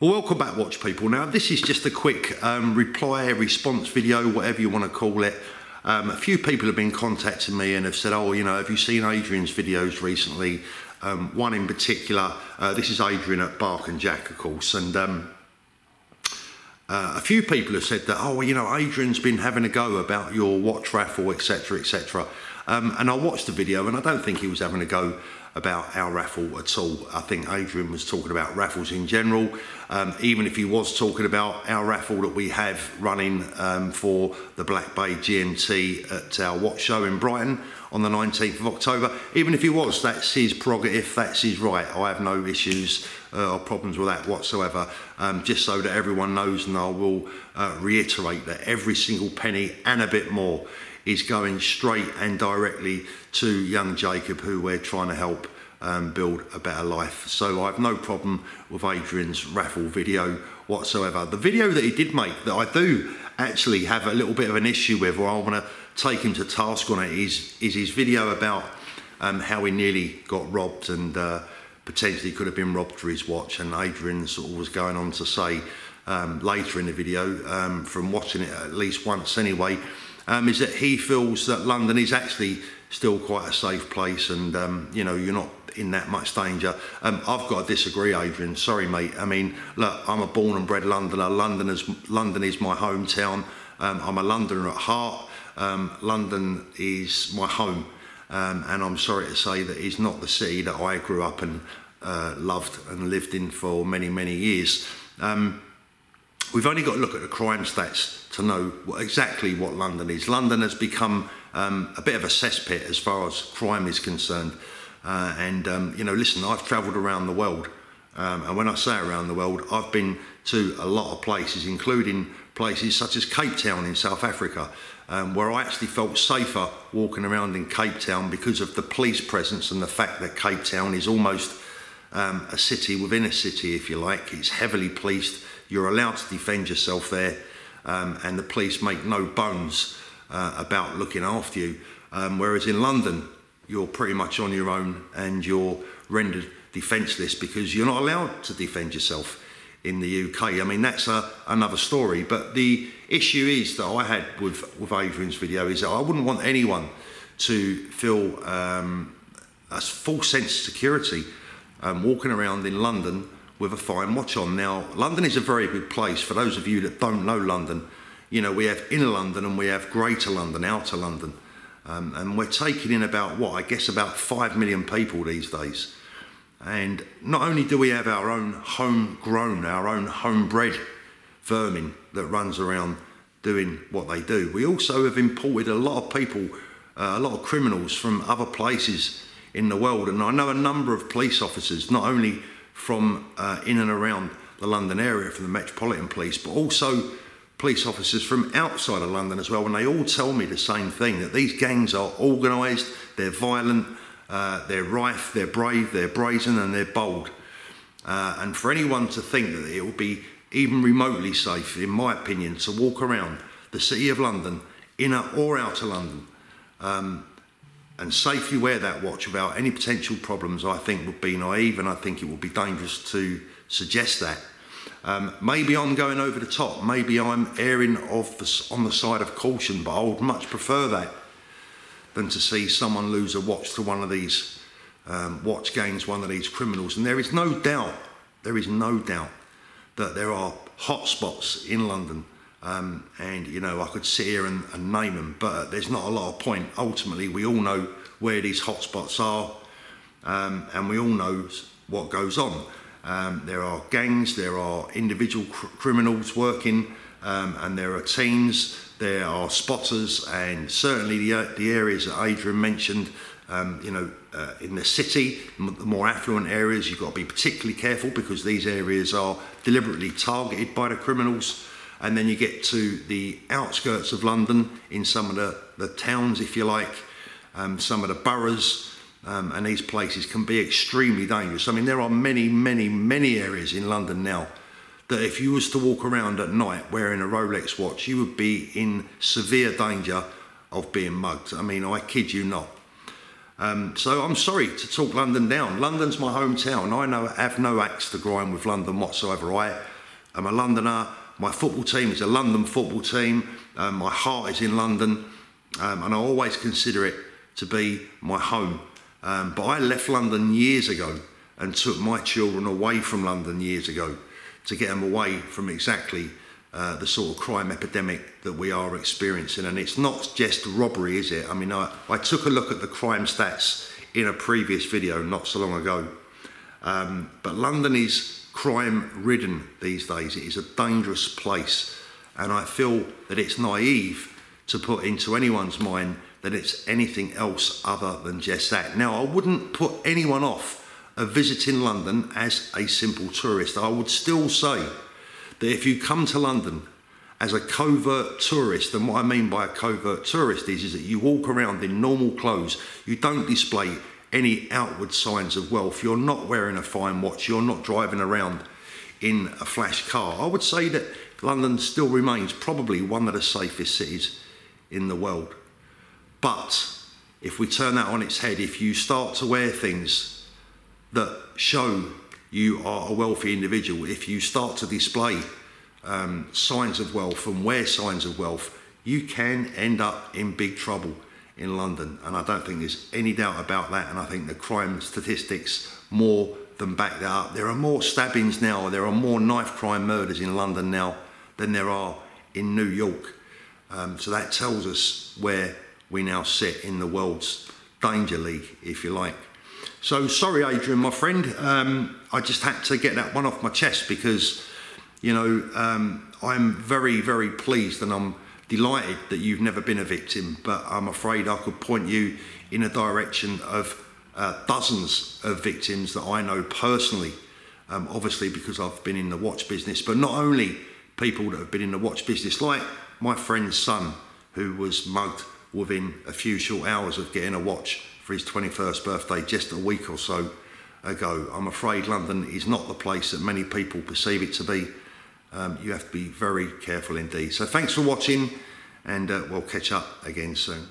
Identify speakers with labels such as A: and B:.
A: Well, welcome back, watch people. Now, this is just a quick um, reply, response video, whatever you want to call it. Um, a few people have been contacting me and have said, oh, you know, have you seen Adrian's videos recently? Um, one in particular, uh, this is Adrian at Bark and Jack, of course, and um, uh, a few people have said that, oh, well, you know, Adrian's been having a go about your watch raffle, etc., etc. Um, and I watched the video, and I don't think he was having a go about our raffle at all. I think Adrian was talking about raffles in general, um, even if he was talking about our raffle that we have running um, for the Black Bay GMT at our watch show in Brighton on the 19th of October. Even if he was, that's his prerogative, that's his right. I have no issues uh, or problems with that whatsoever. Um, just so that everyone knows, and I will uh, reiterate that every single penny and a bit more is going straight and directly to young Jacob, who we're trying to help um, build a better life. So I have no problem with Adrian's raffle video whatsoever. The video that he did make that I do actually have a little bit of an issue with, or I want to take him to task on it, is, is his video about um, how he nearly got robbed and uh, potentially could have been robbed for his watch. And Adrian sort of was going on to say um, later in the video, um, from watching it at least once anyway, um, is that he feels that London is actually still quite a safe place and um, you know you're not in that much danger. Um, I've got to disagree, Adrian. Sorry, mate. I mean, look, I'm a born and bred Londoner. London is London is my hometown. Um, I'm a Londoner at heart. Um, London is my home, um, and I'm sorry to say that it's not the city that I grew up and uh, loved and lived in for many many years. Um, we've only got to look at the crime stats to know what, exactly what London is. London has become um, a bit of a cesspit as far as crime is concerned. Uh, and, um, you know, listen, I've travelled around the world. Um, and when I say around the world, I've been to a lot of places, including places such as Cape Town in South Africa, um, where I actually felt safer walking around in Cape Town because of the police presence and the fact that Cape Town is almost um, a city within a city, if you like. It's heavily policed. You're allowed to defend yourself there, um, and the police make no bones uh, about looking after you. Um, whereas in London, you're pretty much on your own and you're rendered defenceless because you're not allowed to defend yourself in the UK. I mean, that's a, another story. But the issue is that I had with, with Adrian's video is that I wouldn't want anyone to feel um, a full sense of security um, walking around in London with a fine watch on. Now, London is a very big place. For those of you that don't know London, you know, we have inner London and we have greater London, outer London. Um, and we're taking in about what I guess about five million people these days. And not only do we have our own homegrown, our own homebred vermin that runs around doing what they do, we also have imported a lot of people, uh, a lot of criminals from other places in the world. And I know a number of police officers, not only from uh, in and around the London area, from the Metropolitan Police, but also police officers from outside of London as well, and they all tell me the same thing that these gangs are organised, they're violent, uh, they're rife, they're brave, they're brazen, and they're bold. Uh, and for anyone to think that it will be even remotely safe, in my opinion, to walk around the city of London, inner or outer London, um, and safely wear that watch without any potential problems, I think would be naive, and I think it would be dangerous to suggest that. Um, maybe I'm going over the top. Maybe I'm erring the, on the side of caution, but I would much prefer that than to see someone lose a watch to one of these um, watch gangs, one of these criminals. And there is no doubt, there is no doubt that there are hot spots in London. Um, and you know, I could sit here and, and name them, but there's not a lot of point. Ultimately, we all know where these hotspots are, um, and we all know what goes on. Um, there are gangs, there are individual cr- criminals working, um, and there are teams, there are spotters, and certainly the, uh, the areas that Adrian mentioned, um, you know, uh, in the city, m- the more affluent areas, you've got to be particularly careful because these areas are deliberately targeted by the criminals. And then you get to the outskirts of London, in some of the, the towns, if you like, um, some of the boroughs, um, and these places can be extremely dangerous. I mean, there are many, many, many areas in London now that if you was to walk around at night wearing a Rolex watch, you would be in severe danger of being mugged. I mean, I kid you not. Um, so I'm sorry to talk London down. London's my hometown. I know have no axe to grind with London whatsoever. I am a Londoner. My football team is a London football team. Um, my heart is in London, um, and I always consider it to be my home. Um, but I left London years ago and took my children away from London years ago to get them away from exactly uh, the sort of crime epidemic that we are experiencing. And it's not just robbery, is it? I mean, I, I took a look at the crime stats in a previous video not so long ago. Um, but London is crime ridden these days. It is a dangerous place. And I feel that it's naive to put into anyone's mind that it's anything else other than just that. Now, I wouldn't put anyone off of visiting London as a simple tourist. I would still say that if you come to London as a covert tourist, and what I mean by a covert tourist is, is that you walk around in normal clothes, you don't display any outward signs of wealth, you're not wearing a fine watch, you're not driving around in a flash car. I would say that London still remains probably one of the safest cities in the world. But if we turn that on its head, if you start to wear things that show you are a wealthy individual, if you start to display um, signs of wealth and wear signs of wealth, you can end up in big trouble in London. And I don't think there's any doubt about that. And I think the crime statistics more than back that up. There are more stabbings now, there are more knife crime murders in London now than there are in New York. Um, so that tells us where we now sit in the world's danger league, if you like. So sorry, Adrian, my friend. Um, I just had to get that one off my chest because, you know, um, I'm very, very pleased and I'm delighted that you've never been a victim. But I'm afraid I could point you in a direction of uh, dozens of victims that I know personally. Um, obviously, because I've been in the watch business, but not only people that have been in the watch business, like my friend's son, who was mugged within a few short hours of getting a watch for his 21st birthday just a week or so ago. I'm afraid London is not the place that many people perceive it to be. Um, you have to be very careful indeed. So thanks for watching and uh, we'll catch up again soon.